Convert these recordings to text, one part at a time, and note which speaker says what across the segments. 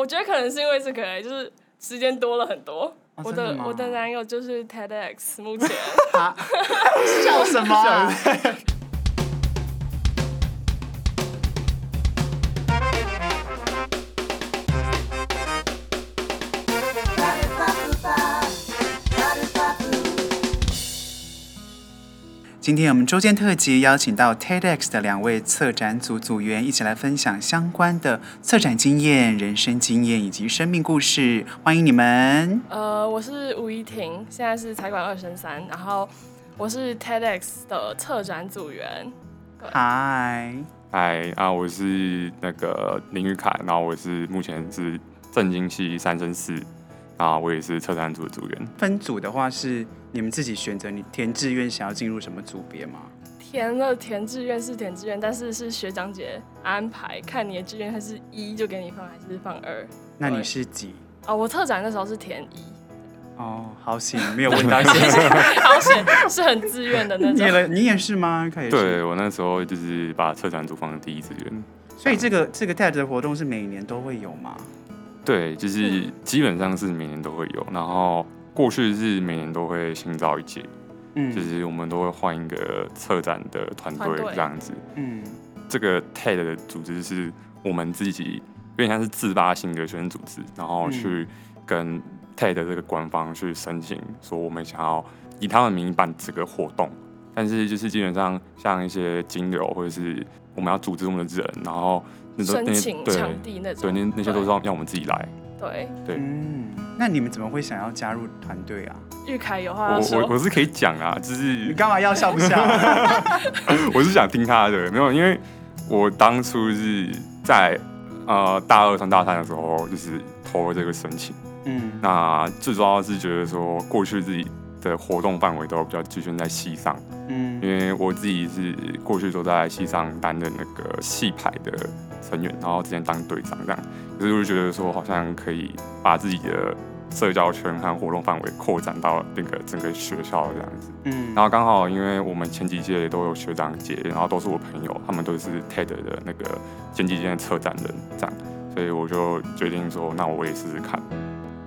Speaker 1: 我觉得可能是因为这个、欸，就是时间多了很多。
Speaker 2: 哦、
Speaker 1: 我的我的男友就是 TEDx，目前。
Speaker 2: 笑什么、今天我们周间特辑邀请到 TEDx 的两位策展组组员，一起来分享相关的策展经验、人生经验以及生命故事。欢迎你们。
Speaker 1: 呃，我是吴怡婷，现在是财管二升三，然后我是 TEDx 的策展组员。
Speaker 2: 嗨，
Speaker 3: 嗨啊，我是那个林玉凯，然后我是目前是政经系三升四，啊，我也是策展组的组员。
Speaker 2: 分组的话是。你们自己选择你填志愿想要进入什么组别吗？
Speaker 1: 填了填志愿是填志愿，但是是学长姐安排，看你的志愿他是一就给你放，还是放二？
Speaker 2: 那你是几？
Speaker 1: 哦，我特展那时候是填一。
Speaker 2: 哦，好险，没有 问到谢谢。
Speaker 1: 好险，是很自愿的那种。
Speaker 2: 你了，你也是吗？可以。
Speaker 3: 对，我那时候就是把策展组放在第一志愿。
Speaker 2: 所以这个这个 TED 的活动是每年都会有吗？
Speaker 3: 对，就是基本上是每年都会有，然后。过去是每年都会新造一届，嗯，就是我们都会换一个策展的团队这样子，嗯，这个 TED 的组织是我们自己有点像是自发性的学生组织，然后去跟 TED 这个官方去申请，说我们想要以他们名义办这个活动，但是就是基本上像一些金流或者是我们要组织我们的人，然后那
Speaker 1: 申请场地那种，
Speaker 3: 对，那那些都是要要我们自己来，
Speaker 1: 对
Speaker 3: 对，
Speaker 2: 嗯。那你们怎么会想要加入团队啊？
Speaker 1: 玉凯有话要说。
Speaker 3: 我我我是可以讲啊，就是
Speaker 2: 你干嘛要笑不笑？
Speaker 3: 我是想听他的，没有，因为我当初是在呃大二上大三的时候，就是投了这个申请。嗯，那最主要是觉得说，过去自己的活动范围都比较局限在系上。嗯，因为我自己是过去都在系上担任那个系排的成员，然后之前当队长这样，可是我就觉得说，好像可以把自己的社交圈和活动范围扩展到那个整个学校这样子，嗯，然后刚好因为我们前几届都有学长姐，然后都是我朋友，他们都是 TED 的那个前几届的策展人这样，所以我就决定说，那我也试试看。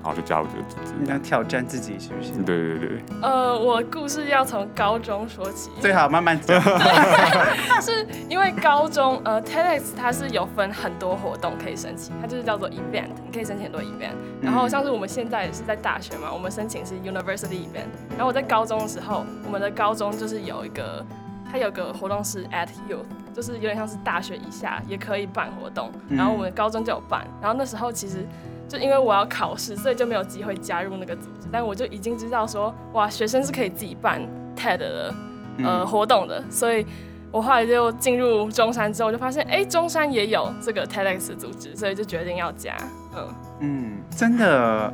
Speaker 3: 然后就加入这个组织，
Speaker 2: 你想挑战自己是不是？
Speaker 3: 对对对。
Speaker 1: 呃，我故事要从高中说起，
Speaker 2: 最好慢慢讲。
Speaker 1: 是因为高中呃，TEDx 它是有分很多活动可以申请，它就是叫做 event，你可以申请很多 event。然后像是我们现在也是在大学嘛，我们申请是 university event。然后我在高中的时候，我们的高中就是有一个，它有个活动是 at youth，就是有点像是大学以下也可以办活动。然后我们高中就有办，然后那时候其实。就因为我要考试，所以就没有机会加入那个组织。但我就已经知道说，哇，学生是可以自己办 TED 的呃活动的。所以我后来就进入中山之后，我就发现，哎、欸，中山也有这个 TEDx 的组织，所以就决定要加。嗯
Speaker 2: 嗯，真的，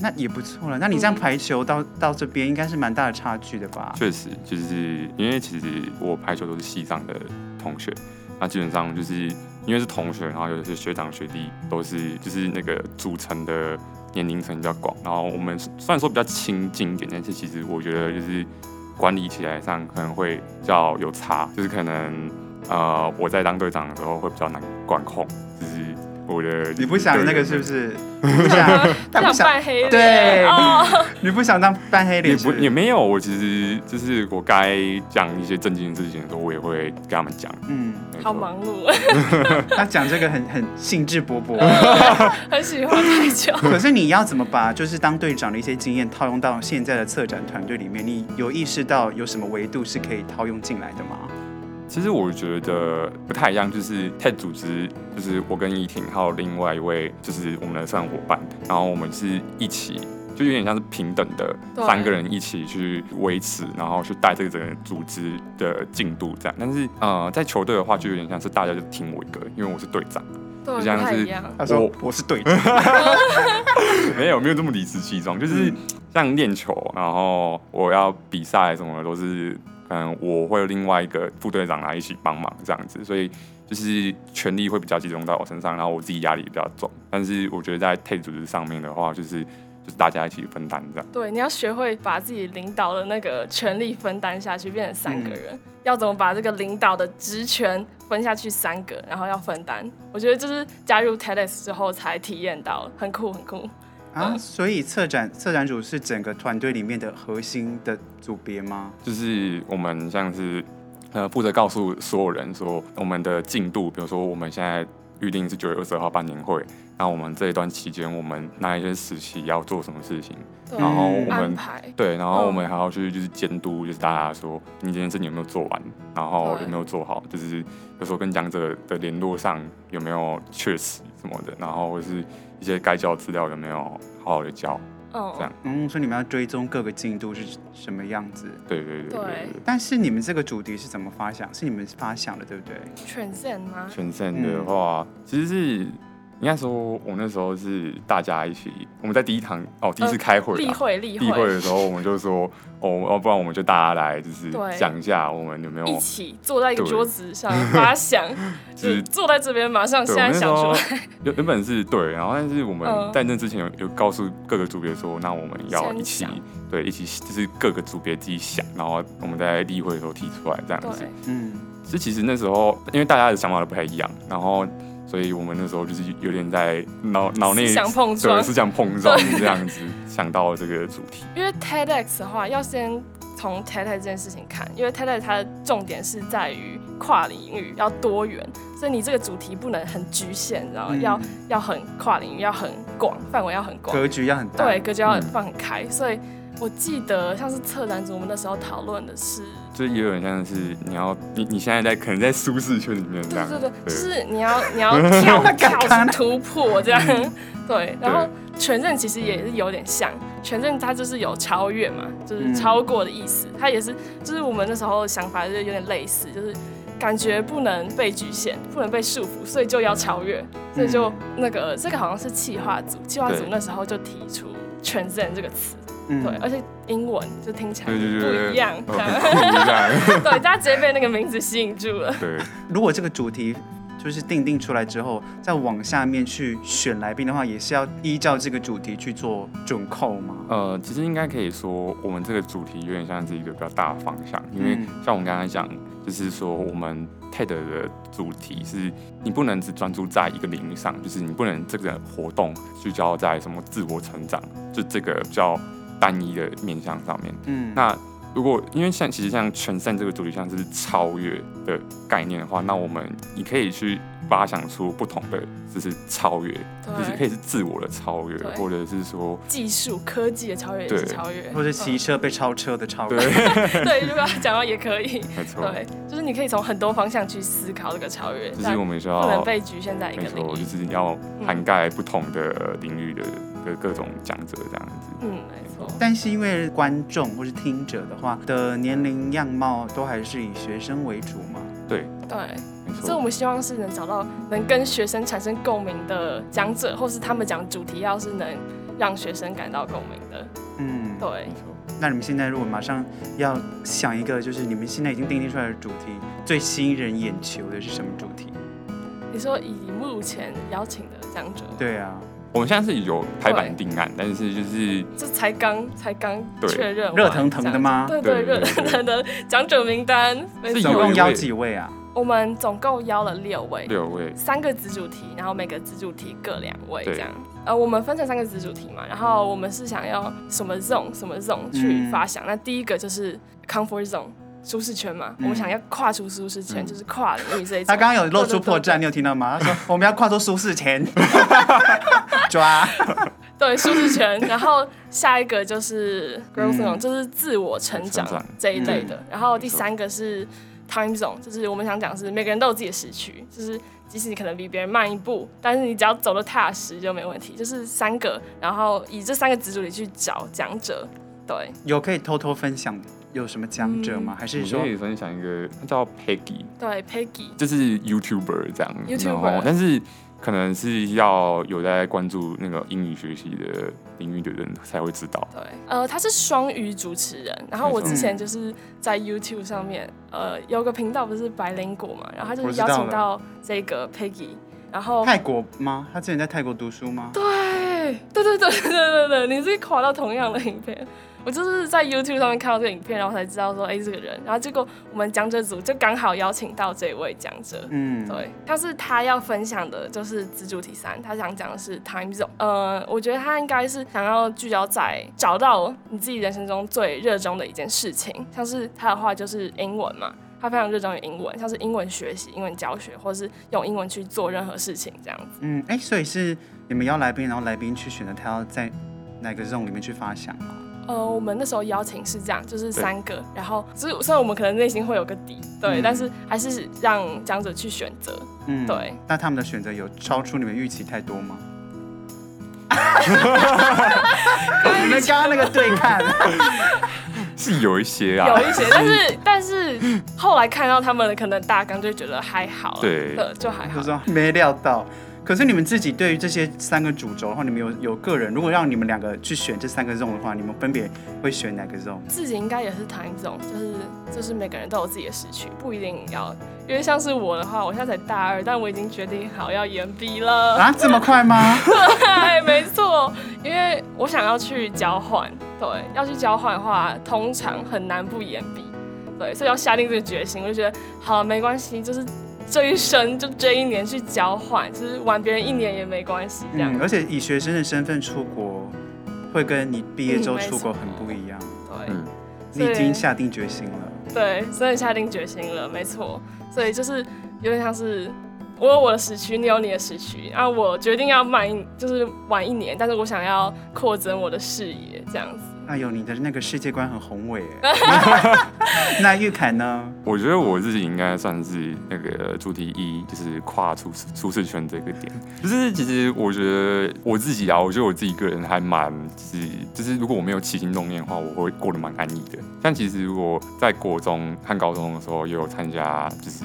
Speaker 2: 那也不错了。那你这样排球到、嗯、到这边，应该是蛮大的差距的吧？
Speaker 3: 确实，就是因为其实我排球都是西藏的同学，那基本上就是。因为是同学，然后有些学长学弟都是，就是那个组成的年龄层比较广。然后我们虽然说比较亲近一点，但是其实我觉得就是管理起来上可能会比较有差，就是可能呃我在当队长的时候会比较难管控，就是。我的
Speaker 2: 你不想那个是不是？你不想，
Speaker 1: 他不想扮黑脸。
Speaker 2: 对，你不想当扮黑脸？
Speaker 3: 也不也没有，我其实就是我该讲一些正经的事情的时候，我也会跟他们讲。嗯，
Speaker 1: 好忙碌。
Speaker 2: 他讲这个很很兴致勃勃，
Speaker 1: 很喜欢太久。
Speaker 2: 可是你要怎么把就是当队长的一些经验套用到现在的策展团队里面？你有意识到有什么维度是可以套用进来的吗？
Speaker 3: 其实我觉得不太一样，就是 TED 组织，就是我跟怡婷还有另外一位，就是我们的算伙伴，然后我们是一起，就有点像是平等的三个人一起去维持，然后去带这个整个组织的进度这样。但是呃，在球队的话，就有点像是大家就听我一个，因为我是队长，
Speaker 1: 对，
Speaker 3: 就像是
Speaker 2: 他说我，我是队长，
Speaker 3: 没有没有这么理直气壮，就是像练球，然后我要比赛什么的都是。嗯，我会有另外一个副队长来一起帮忙这样子，所以就是权力会比较集中在我身上，然后我自己压力比较重。但是我觉得在 TED 组织上面的话，就是就是大家一起分担这样。
Speaker 1: 对，你要学会把自己领导的那个权力分担下去，变成三个人，嗯、要怎么把这个领导的职权分下去三个，然后要分担。我觉得就是加入 TEDx 之后才体验到，很酷很酷。
Speaker 2: 啊，所以策展策展组是整个团队里面的核心的组别吗？
Speaker 3: 就是我们像是呃负责告诉所有人说我们的进度，比如说我们现在预定是九月二十二号办年会，那我们这一段期间我们哪一些时期要做什么事情，然后我
Speaker 1: 们
Speaker 3: 对，然后我们还要去就是监督，就是大家说你这件事情有没有做完，然后有没有做好，就是有时候跟讲者的联络上有没有确实什么的，然后或是。一些该交的资料有没有好好的交？哦，这样，
Speaker 2: 嗯，所以你们要追踪各个进度是什么样子？
Speaker 3: 对对对对。
Speaker 2: 但是你们这个主题是怎么发想？是你们发想的，对不对？
Speaker 1: 全线吗？
Speaker 3: 全线的话，嗯、其实是。应该说，我那时候是大家一起，我们在第一堂哦，第一次开会，例会，
Speaker 1: 例
Speaker 3: 会。的时候，我们就说，哦，要不然我们就大家来，就是讲一下我们有没有
Speaker 1: 一起坐在一个桌子上发想，就是坐在这边，马上现在想出来。
Speaker 3: 原原本是对，然后但是我们在那之前有有告诉各个组别说，那我们要一起，对，一起就是各个组别自己想，然后我们在例会的时候提出来这样子。嗯，是其实那时候因为大家的想法都不太一样，然后。所以我们那时候就是有点在脑脑内
Speaker 1: 想碰撞，
Speaker 3: 是想碰撞这样子想到了这个主题。
Speaker 1: 因为 TEDx 的话，要先从 TEDx 这件事情看，因为 TEDx 它的重点是在于跨领域要多元，所以你这个主题不能很局限，然后要要很跨领域，要很广，范围要很广，
Speaker 2: 格局要很大，
Speaker 1: 对，格局要放很开。所以我记得像是策展组，我们那时候讨论的是。
Speaker 3: 就也有点像是你要你你现在在可能在舒适圈里面这样，
Speaker 1: 对对对，对就是你要你要跳跳突破这样，对。然后全认其实也是有点像，全认它就是有超越嘛，就是超过的意思。它也是就是我们那时候的想法就是有点类似，就是感觉不能被局限，不能被束缚，所以就要超越，所以就那个这个好像是企划组，企划组那时候就提出全认这个词。嗯、对，而且英文就听起来不一样，不一样，对，大家直接被那个名字吸引住了。
Speaker 3: 对，
Speaker 2: 如果这个主题就是定定出来之后，再往下面去选来宾的话，也是要依照这个主题去做准扣吗？
Speaker 3: 呃，其实应该可以说，我们这个主题有点像是一个比较大的方向，因为像我们刚才讲，就是说我们 TED 的主题是，你不能只专注在一个领域上，就是你不能这个活动聚焦在什么自我成长，就这个比较。单一的面向上面，嗯，那如果因为像其实像全善这个主题像是超越的概念的话，那我们你可以去发想出不同的就是超越，对。就是可以是自我的超越，或者是说
Speaker 1: 技术科技的超越也是超越，
Speaker 2: 或者骑车被超车的超越，
Speaker 1: 对，对，如果讲到也可以，
Speaker 3: 没错，
Speaker 1: 对，就是你可以从很多方向去思考这个超越，
Speaker 3: 就是我们需要
Speaker 1: 不能被局限在一个领域，
Speaker 3: 没错，就是要涵盖不同的领域的的各种讲者这样子，
Speaker 1: 嗯，没错。
Speaker 2: 但是因为观众或是听者的话的年龄样貌都还是以学生为主嘛？
Speaker 3: 对
Speaker 1: 对，没错。所以我们希望是能找到能跟学生产生共鸣的讲者，或是他们讲主题要是能让学生感到共鸣的。嗯，对。没错。
Speaker 2: 那你们现在如果马上要想一个，就是你们现在已经定定出来的主题，最吸引人眼球的是什么主题？
Speaker 1: 你说以目前邀请的讲者？
Speaker 2: 对啊。
Speaker 3: 我们现在是有排版定案，但是就是
Speaker 1: 这才刚才刚确认，
Speaker 2: 热腾腾的吗？
Speaker 1: 对对，热腾腾的讲者名单。
Speaker 2: 总共邀几位啊？
Speaker 1: 我们总共邀了六位，
Speaker 3: 六位，
Speaker 1: 三个子主题，然后每个子主题各两位，这样。呃，我们分成三个子主题嘛，然后我们是想要什么 zone 什么 zone 去发想。那第一个就是 comfort zone。舒适圈嘛，我们想要跨出舒适圈，就是跨领域这一。
Speaker 2: 他刚刚有露出破绽，你有听到吗？他说我们要跨出舒适圈，抓。
Speaker 1: 对，舒适圈。然后下一个就是 growth zone，就是自我成长这一类的。然后第三个是 time zone，就是我们想讲是每个人都有自己的时区，就是即使你可能比别人慢一步，但是你只要走的踏实就没问题。就是三个，然后以这三个子主题去找讲者。对，
Speaker 2: 有可以偷偷分享有什么讲者吗？嗯、还是说
Speaker 3: 可以分享一个叫 Peggy，
Speaker 1: 对 Peggy，
Speaker 3: 就是 YouTuber 这样
Speaker 1: ，YouTuber，
Speaker 3: 但是可能是要有在关注那个英语学习的领域的人才会知道。
Speaker 1: 对，呃，他是双语主持人，然后我之前就是在 YouTube 上面，呃，有个频道不是白灵果嘛，然后他就是邀请到这个 Peggy，然后
Speaker 2: 泰国吗？他之前在泰国读书吗？
Speaker 1: 对。对对对对对对对，你是滑到同样的影片。我就是在 YouTube 上面看到这个影片，然后才知道说，哎，这个人，然后结果我们讲者组就刚好邀请到这位讲者，嗯，对，他是他要分享的就是子主题三，他想讲的是 Time Zone，呃，我觉得他应该是想要聚焦在找到你自己人生中最热衷的一件事情，像是他的话就是英文嘛，他非常热衷于英文，像是英文学习、英文教学，或者是用英文去做任何事情这样子。
Speaker 2: 嗯，哎，所以是你们邀来宾，然后来宾去选择他要在哪个 zone 里面去发想吗？
Speaker 1: 呃，我们那时候邀请是这样，就是三个，然后就是虽然我们可能内心会有个底，对，嗯、但是还是让讲者去选择，嗯，对。
Speaker 2: 那他们的选择有超出你们预期太多吗？你们刚刚那个对看
Speaker 3: 是有一些啊，
Speaker 1: 有一些，但是 但是后来看到他们的可能大纲就觉得还好，
Speaker 3: 对，
Speaker 1: 就还好，
Speaker 2: 就说没料到。可是你们自己对于这些三个主轴的话，你们有有个人，如果让你们两个去选这三个 zone 的话，你们分别会选哪个 zone？
Speaker 1: 自己应该也是 time zone，就是就是每个人都有自己的时区，不一定要。因为像是我的话，我现在才大二，但我已经决定好要延毕了。
Speaker 2: 啊，这么快吗？
Speaker 1: 对，没错，因为我想要去交换。对，要去交换的话，通常很难不延毕。对，所以要下定这个决心，我就觉得好，没关系，就是。这一生就这一年去交换，就是玩别人一年也没关系，这样、嗯。
Speaker 2: 而且以学生的身份出国，会跟你毕业之后出国很不一样。
Speaker 1: 对，
Speaker 2: 嗯，你已经下定决心了。
Speaker 1: 对，真的下定决心了，没错。所以就是有点像是我有我的时区，你有你的时区，啊我决定要慢一，就是晚一年，但是我想要扩增我的视野，这样子。
Speaker 2: 哎呦，你的那个世界观很宏伟哎。那玉凯呢？
Speaker 3: 我觉得我自己应该算是那个主题一，就是跨出舒适圈这个点。就是其实我觉得我自己啊，我觉得我自己个人还蛮，就是就是如果我没有起心动念的话，我会过得蛮安逸的。但其实如果在国中和高中的时候，也有参加就是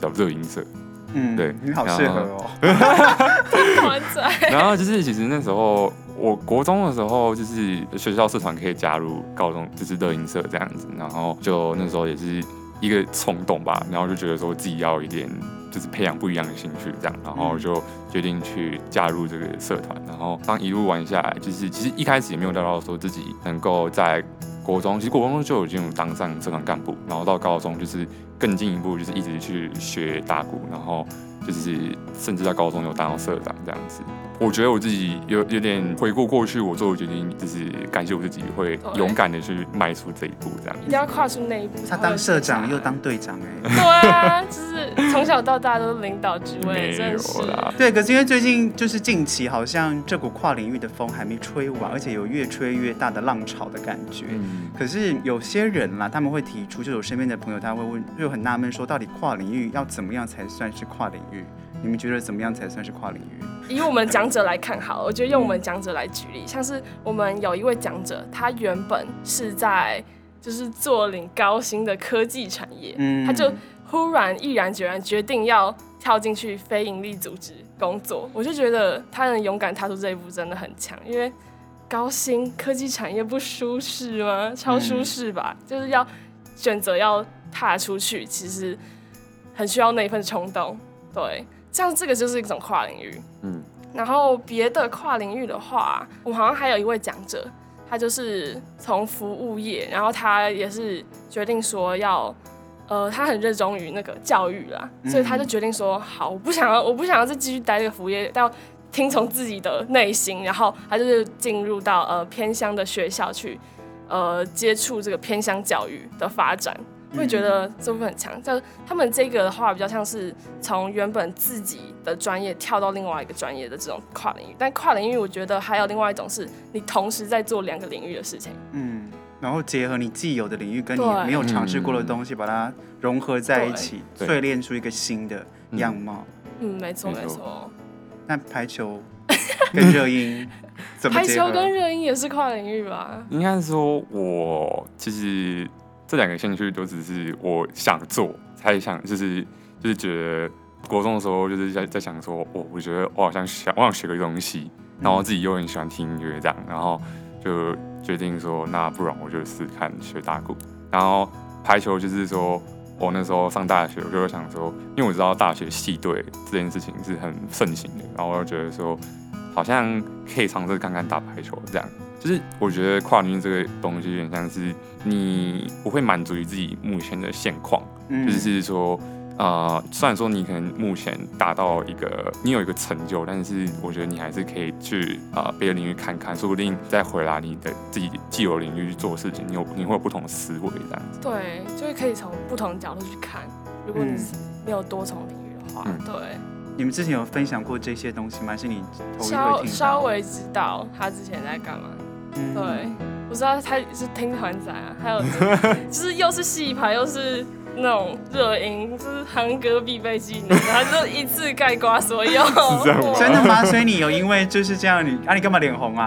Speaker 3: 叫热音社。
Speaker 2: 嗯，对，你好适合哦。
Speaker 3: 然后就是其实那时候。我国中的时候，就是学校社团可以加入高中，就是乐音社这样子，然后就那时候也是一个冲动吧，然后就觉得说自己要一点，就是培养不一样的兴趣这样，然后就决定去加入这个社团，然后当一路玩下来，就是其实一开始也没有料到说自己能够在国中，其实国中就已经有当上社团干部，然后到高中就是更进一步，就是一直去学打鼓，然后就是甚至在高中有当到社长这样子。我觉得我自己有有点回顾过去，我做的决定就是感谢我自己会勇敢的去迈出这一步，这样
Speaker 1: 一定要跨出那一步。
Speaker 2: 他当社长又当队长，哎，
Speaker 1: 对啊，就是从小到大都是领导职位，真是。
Speaker 2: 对，可是因为最近就是近期，好像这股跨领域的风还没吹完，而且有越吹越大的浪潮的感觉。嗯。可是有些人啦，他们会提出，就我身边的朋友，他会问，就很纳闷说，到底跨领域要怎么样才算是跨领域？你们觉得怎么样才算是跨领域？
Speaker 1: 以我们讲者来看，好了，我觉得用我们讲者来举例，像是我们有一位讲者，他原本是在就是做领高薪的科技产业，嗯，他就忽然毅然决然决定要跳进去非营利组织工作，我就觉得他能勇敢踏出这一步真的很强，因为高薪科技产业不舒适吗？超舒适吧，嗯，就是要选择要踏出去，其实很需要那一份冲动，对。像这个就是一种跨领域，嗯，然后别的跨领域的话，我好像还有一位讲者，他就是从服务业，然后他也是决定说要，呃，他很热衷于那个教育啦，所以他就决定说，好，我不想要，我不想要再继续待这个服务业，但要听从自己的内心，然后他就是进入到呃偏乡的学校去，呃，接触这个偏乡教育的发展。会觉得这部分很强，就他们这个的话比较像是从原本自己的专业跳到另外一个专业的这种跨领域，但跨领域我觉得还有另外一种是你同时在做两个领域的事情，
Speaker 2: 嗯，然后结合你既有的领域跟你没有尝试过的东西，把它融合在一起，淬炼出一个新的样貌。
Speaker 1: 嗯，没错没错。
Speaker 2: 那排球跟热音怎么？
Speaker 1: 排球跟热音也是跨领域吧？
Speaker 3: 应该说我其实。这两个兴趣都只是我想做，才想就是就是觉得国中的时候就是在在想说，我、哦、我觉得我好像想我想学个东西，然后自己又很喜欢听音乐这样，然后就决定说，那不然我就试试看学打鼓。然后排球就是说我那时候上大学，我就想说，因为我知道大学系队这件事情是很盛行的，然后我就觉得说好像可以尝试看看打排球这样。就是我觉得跨领域这个东西有点像是你不会满足于自己目前的现况，嗯、就是说。呃，虽然说你可能目前达到一个，你有一个成就，但是我觉得你还是可以去呃别的领域看看，说不定再回来你的自己既有领域去做事情，你有你会有不同的思维这样子。
Speaker 1: 对，就是可以从不同的角度去看。如果你是没有多重领域的话，嗯、对。
Speaker 2: 你们之前有分享过这些东西吗？还是你
Speaker 1: 稍稍微知道他之前在干嘛？嗯、对，我知道他是听团仔啊，还有 就是又是戏牌又是。那种热音就是韩歌必备技能，然后就一次盖刮所有。
Speaker 2: 真的吗？所以你有因为就是这样，你啊你干嘛脸红啊？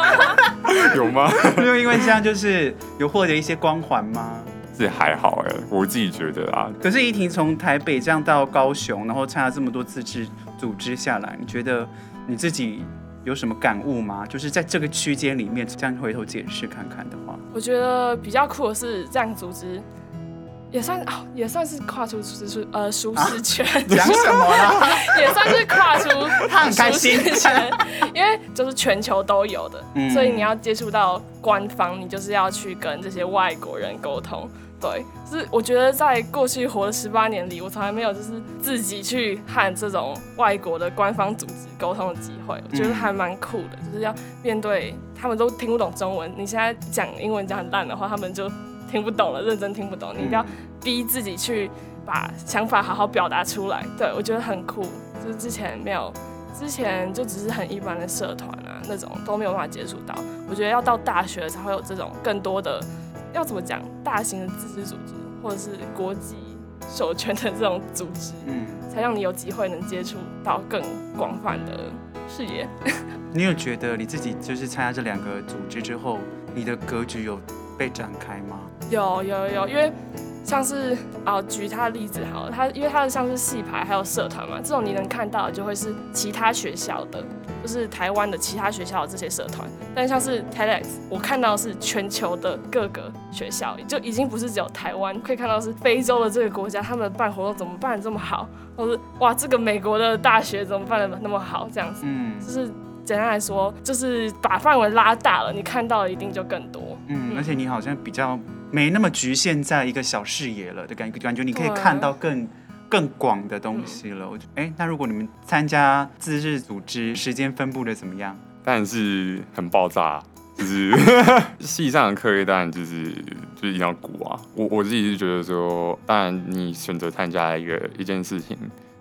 Speaker 3: 有吗？
Speaker 2: 就因为这样就是有获得一些光环吗？
Speaker 3: 这还好哎，我自己觉得啊。
Speaker 2: 可是依婷从台北这样到高雄，然后参加这么多自治组织下来，你觉得你自己有什么感悟吗？就是在这个区间里面，这样回头检视看看的话，
Speaker 1: 我觉得比较酷的是这样组织。也算哦，也算是跨出舒适呃舒适圈。
Speaker 2: 讲、啊、什么啦？
Speaker 1: 也算是跨出
Speaker 2: 他很开心
Speaker 1: 圈，因为就是全球都有的，嗯、所以你要接触到官方，你就是要去跟这些外国人沟通。对，就是我觉得在过去活了十八年里，我从来没有就是自己去和这种外国的官方组织沟通的机会，我觉得还蛮酷的。就是要面对他们都听不懂中文，你现在讲英文讲很烂的话，他们就。听不懂了，认真听不懂，你一定要逼自己去把想法好好表达出来。对，我觉得很酷，就是之前没有，之前就只是很一般的社团啊，那种都没有办法接触到。我觉得要到大学才会有这种更多的，要怎么讲，大型的自治组织或者是国际授权的这种组织，嗯，才让你有机会能接触到更广泛的视野。
Speaker 2: 你有觉得你自己就是参加这两个组织之后，你的格局有被展开吗？
Speaker 1: 有有有，因为像是啊，举他的例子好了，他因为他的像是系排还有社团嘛，这种你能看到的就会是其他学校的，就是台湾的其他学校的这些社团。但像是 TEDx，我看到是全球的各个学校，就已经不是只有台湾，可以看到是非洲的这个国家，他们办活动怎么办得这么好，或是哇，这个美国的大学怎么办的那么好，这样子，嗯，就是简单来说，就是把范围拉大了，你看到的一定就更多。
Speaker 2: 嗯，而且你好像比较。没那么局限在一个小视野了的感觉，感觉你可以看到更更广的东西了。我觉得，哎，那如果你们参加自治组织，时间分布的怎么样？
Speaker 3: 当然是很爆炸，就是 系上的课业当然就是就是一定要鼓啊。我我自己是觉得说，当然你选择参加一个一件事情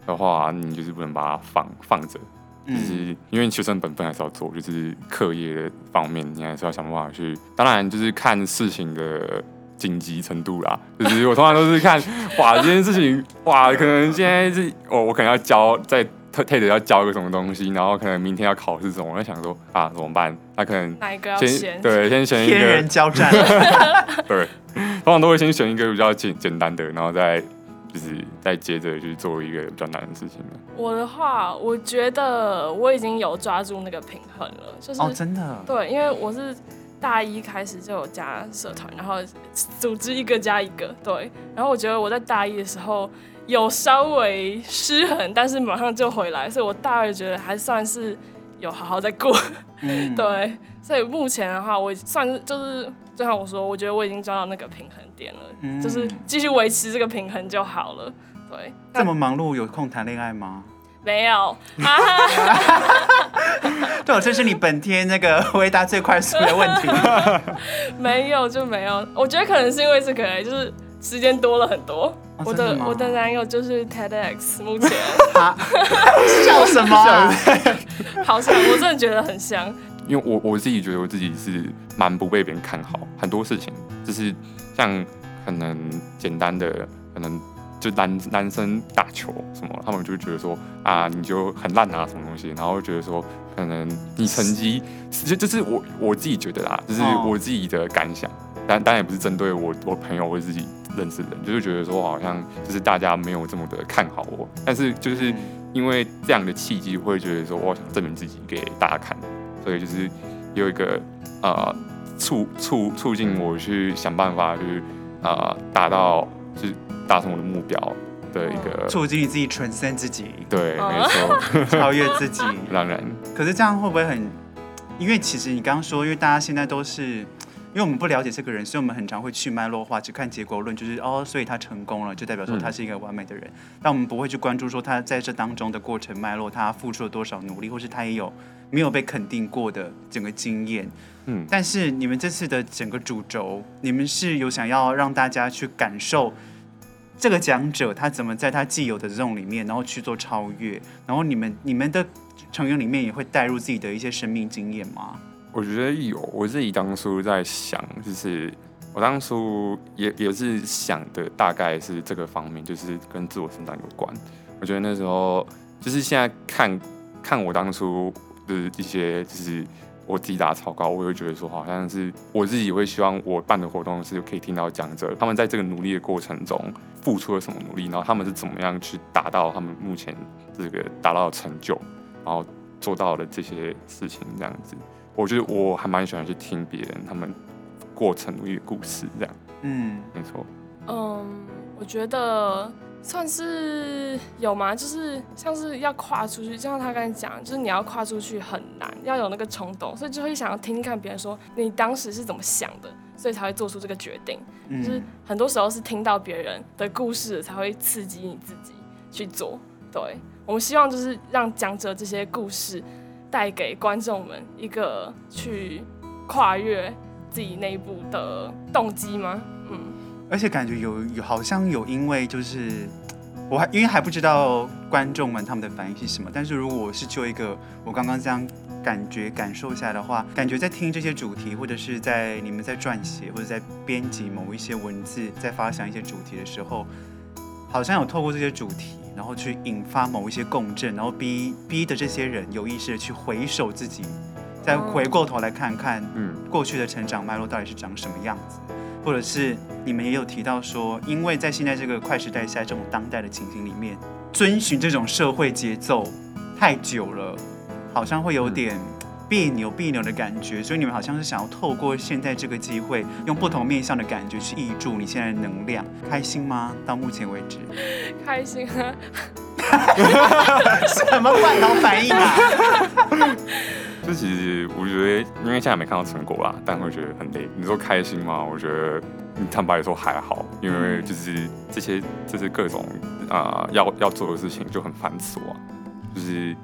Speaker 3: 的话，你就是不能把它放放着，就是因为学生本分还是要做，就是课业的方面你还是要想办法去。当然就是看事情的。紧急程度啦，就是我通常都是看，哇，这件事情，哇，可能现在是，哦，我可能要交，在特特的要交一个什么东西，然后可能明天要考试什么，我在想说，啊，怎么办？那可能
Speaker 1: 哪一个要先？
Speaker 3: 对，先选一个。
Speaker 2: 天人交战。
Speaker 3: 对，通常都会先选一个比较简简单的，然后再就是再接着去做一个比较难的事情。
Speaker 1: 我的话，我觉得我已经有抓住那个平衡了，就是
Speaker 2: 哦，真的，
Speaker 1: 对，因为我是。大一开始就有加社团，然后组织一个加一个，对。然后我觉得我在大一的时候有稍微失衡，但是马上就回来，所以我大二觉得还算是有好好在过，嗯、对。所以目前的话，我算是就是就像我说，我觉得我已经抓到那个平衡点了，嗯、就是继续维持这个平衡就好了，对。
Speaker 2: 这么忙碌，有空谈恋爱吗？
Speaker 1: 没有，
Speaker 2: 对，这是你本天那个回答最快速的问题。
Speaker 1: 没有就没有，我觉得可能是因为这个，就是时间多了很多。哦、我的，的我的男友就是 TEDx，目前。
Speaker 2: 笑什么、啊？
Speaker 1: 好像我真的觉得很香。
Speaker 3: 因为我我自己觉得我自己是蛮不被别人看好，很多事情就是像可能简单的可能。就男男生打球什么，他们就觉得说啊，你就很烂啊，什么东西，然后会觉得说，可能你成绩，就就是我我自己觉得啦，就是我自己的感想，但当然也不是针对我我朋友或自己认识的人，就是觉得说好像就是大家没有这么的看好我，但是就是因为这样的契机，会觉得说我想证明自己给大家看，所以就是有一个呃促促促进我去想办法去啊达到就是。达成我的目标的一个
Speaker 2: 促进你自己 transcend 自己，
Speaker 3: 对，没错，
Speaker 2: 超越自己。
Speaker 3: 当然，
Speaker 2: 可是这样会不会很？因为其实你刚刚说，因为大家现在都是。因为我们不了解这个人，所以我们很常会去脉络化，只看结果论，就是哦，所以他成功了，就代表说他是一个完美的人。嗯、但我们不会去关注说他在这当中的过程脉络，他付出了多少努力，或是他也有没有被肯定过的整个经验。嗯，但是你们这次的整个主轴，你们是有想要让大家去感受这个讲者他怎么在他既有的 zone 里面，然后去做超越，然后你们你们的成员里面也会带入自己的一些生命经验吗？
Speaker 3: 我觉得有，我自己当初在想，就是我当初也也是想的，大概是这个方面，就是跟自我成长有关。我觉得那时候，就是现在看看我当初的一些，就是我自己打草稿，我会觉得说，好像是我自己会希望我办的活动是可以听到讲者他们在这个努力的过程中付出了什么努力，然后他们是怎么样去达到他们目前这个达到的成就，然后做到了这些事情，这样子。我觉得我还蛮喜欢去听别人他们过程努力的故事，这样。嗯，没错。
Speaker 1: 嗯，我觉得算是有吗？就是像是要跨出去，就像他刚才讲，就是你要跨出去很难，要有那个冲动，所以就会想要听听看别人说你当时是怎么想的，所以才会做出这个决定。嗯，就是很多时候是听到别人的故事才会刺激你自己去做。对，我们希望就是让讲者这些故事。带给观众们一个去跨越自己内部的动机吗？嗯，
Speaker 2: 而且感觉有有好像有，因为就是我还因为还不知道观众们他们的反应是什么，但是如果我是就一个我刚刚这样感觉感受下的话，感觉在听这些主题，或者是在你们在撰写或者在编辑某一些文字，在发想一些主题的时候，好像有透过这些主题。然后去引发某一些共振，然后逼逼的这些人有意识的去回首自己，再回过头来看看，嗯，过去的成长脉络到底是长什么样子，或者是你们也有提到说，因为在现在这个快时代下这种当代的情形里面，遵循这种社会节奏太久了，好像会有点。别扭别扭的感觉，所以你们好像是想要透过现在这个机会，用不同面向的感觉去挹注你现在的能量，开心吗？到目前为止，
Speaker 1: 开心啊！
Speaker 2: 什么罐头反应啊？
Speaker 3: 就其实我觉得，因为现在没看到成果啦，但会觉得很累。你说开心吗？我觉得，你坦白说还好，因为就是这些，这些各种啊、呃，要要做的事情就很繁琐啊，就是。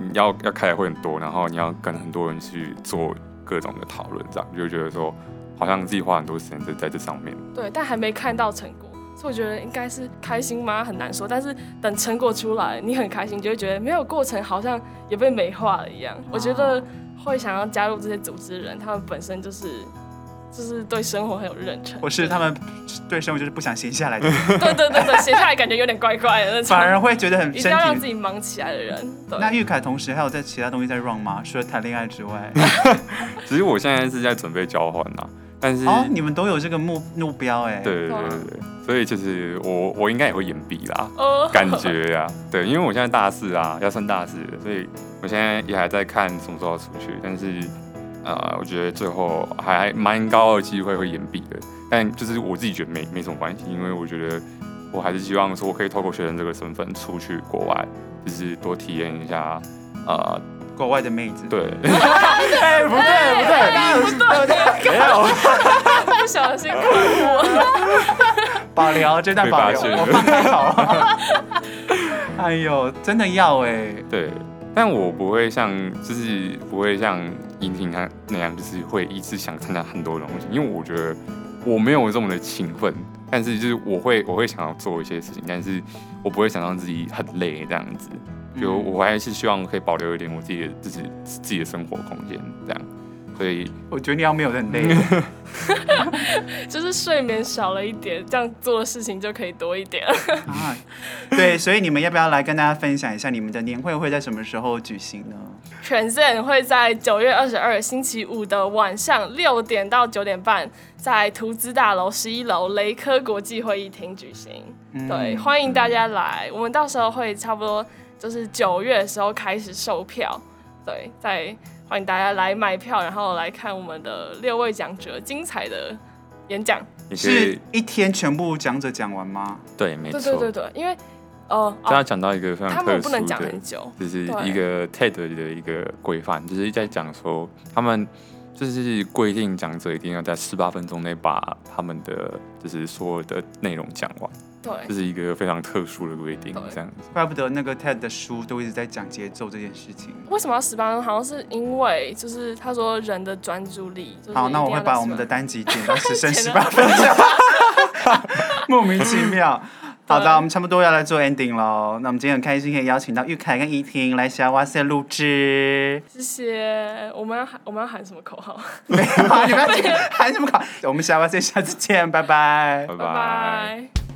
Speaker 3: 你要要开的会很多，然后你要跟很多人去做各种的讨论，这样就觉得说好像自己花很多时间在在这上面。
Speaker 1: 对，但还没看到成果，所以我觉得应该是开心吗？很难说。但是等成果出来，你很开心，就会觉得没有过程好像也被美化了一样。我觉得会想要加入这些组织的人，他们本身就是。就是对生活很有认真，
Speaker 2: 我是他们对生活就是不想闲下来的。
Speaker 1: 对对对对，闲下来感觉有点怪怪的那种。
Speaker 2: 反而会觉得很。一定
Speaker 1: 要让自己忙起来的人。
Speaker 2: 那玉凯同时还有在其他东西在 run 吗？除了谈恋爱之外？
Speaker 3: 其实我现在是在准备交换呐，但是
Speaker 2: 哦，你们都有这个目目标哎。
Speaker 3: 对对对对，所以就是我我应该也会延毕啦，哦、感觉呀、啊，对，因为我现在大四啊，要升大四，所以我现在也还在看什么时候要出去，但是。呃，我觉得最后还蛮高的机会会延毕的，但就是我自己觉得没没什么关系，因为我觉得我还是希望说我可以透过学生这个身份出去国外，就是多体验一下呃
Speaker 2: 国外的妹子。
Speaker 3: 对，
Speaker 2: 哎，不对不对不对，没有，
Speaker 1: 不小心看我，
Speaker 2: 保留这段保留，我放开好。哎呦，真的要哎，
Speaker 3: 对。但我不会像，就是不会像英婷她那样，就是会一直想参加很多东西，因为我觉得我没有这么的勤奋。但是就是我会，我会想要做一些事情，但是我不会想让自己很累这样子。就我还是希望可以保留一点我自己的自己自己的生活空间这样。所以
Speaker 2: 我觉得你要没有很累，
Speaker 1: 就是睡眠少了一点，这样做的事情就可以多一点。
Speaker 2: 啊，对，所以你们要不要来跟大家分享一下你们的年会会在什么时候举行呢
Speaker 1: ？Transcend 会在九月二十二星期五的晚上六点到九点半，在图资大楼十一楼雷科国际会议厅举行。嗯、对，欢迎大家来。我们到时候会差不多就是九月的时候开始售票。对，再。欢迎大家来买票，然后来看我们的六位讲者精彩的演讲。
Speaker 2: 是一天全部讲者讲完吗？
Speaker 3: 对，没错。
Speaker 1: 对对对对，因为哦，
Speaker 3: 他讲到一个非常特殊的，
Speaker 1: 就是
Speaker 3: 一个 TED 的一个规范，就是在讲说他们就是规定讲者一定要在十八分钟内把他们的就是所有的内容讲完。
Speaker 1: 对，
Speaker 3: 这是一个非常特殊的规定，这样子。
Speaker 2: 怪不得那个 TED 的书都一直在讲节奏这件事情。
Speaker 1: 为什么要十八分钟？好像是因为就是他说人的专注力。
Speaker 2: 好，那我会把我们的单集剪到只剩 十八分钟。莫名其妙。好的，我们差不多要来做 ending 喽。那我们今天很开心可以邀请到玉凯跟怡婷来西啊湾 SAY 录制。
Speaker 1: 谢谢。我们要喊我们要喊什么口号？
Speaker 2: 没有啊，你们要喊什么口号？我们西啊湾 SAY 下次见，拜拜，
Speaker 3: 拜拜。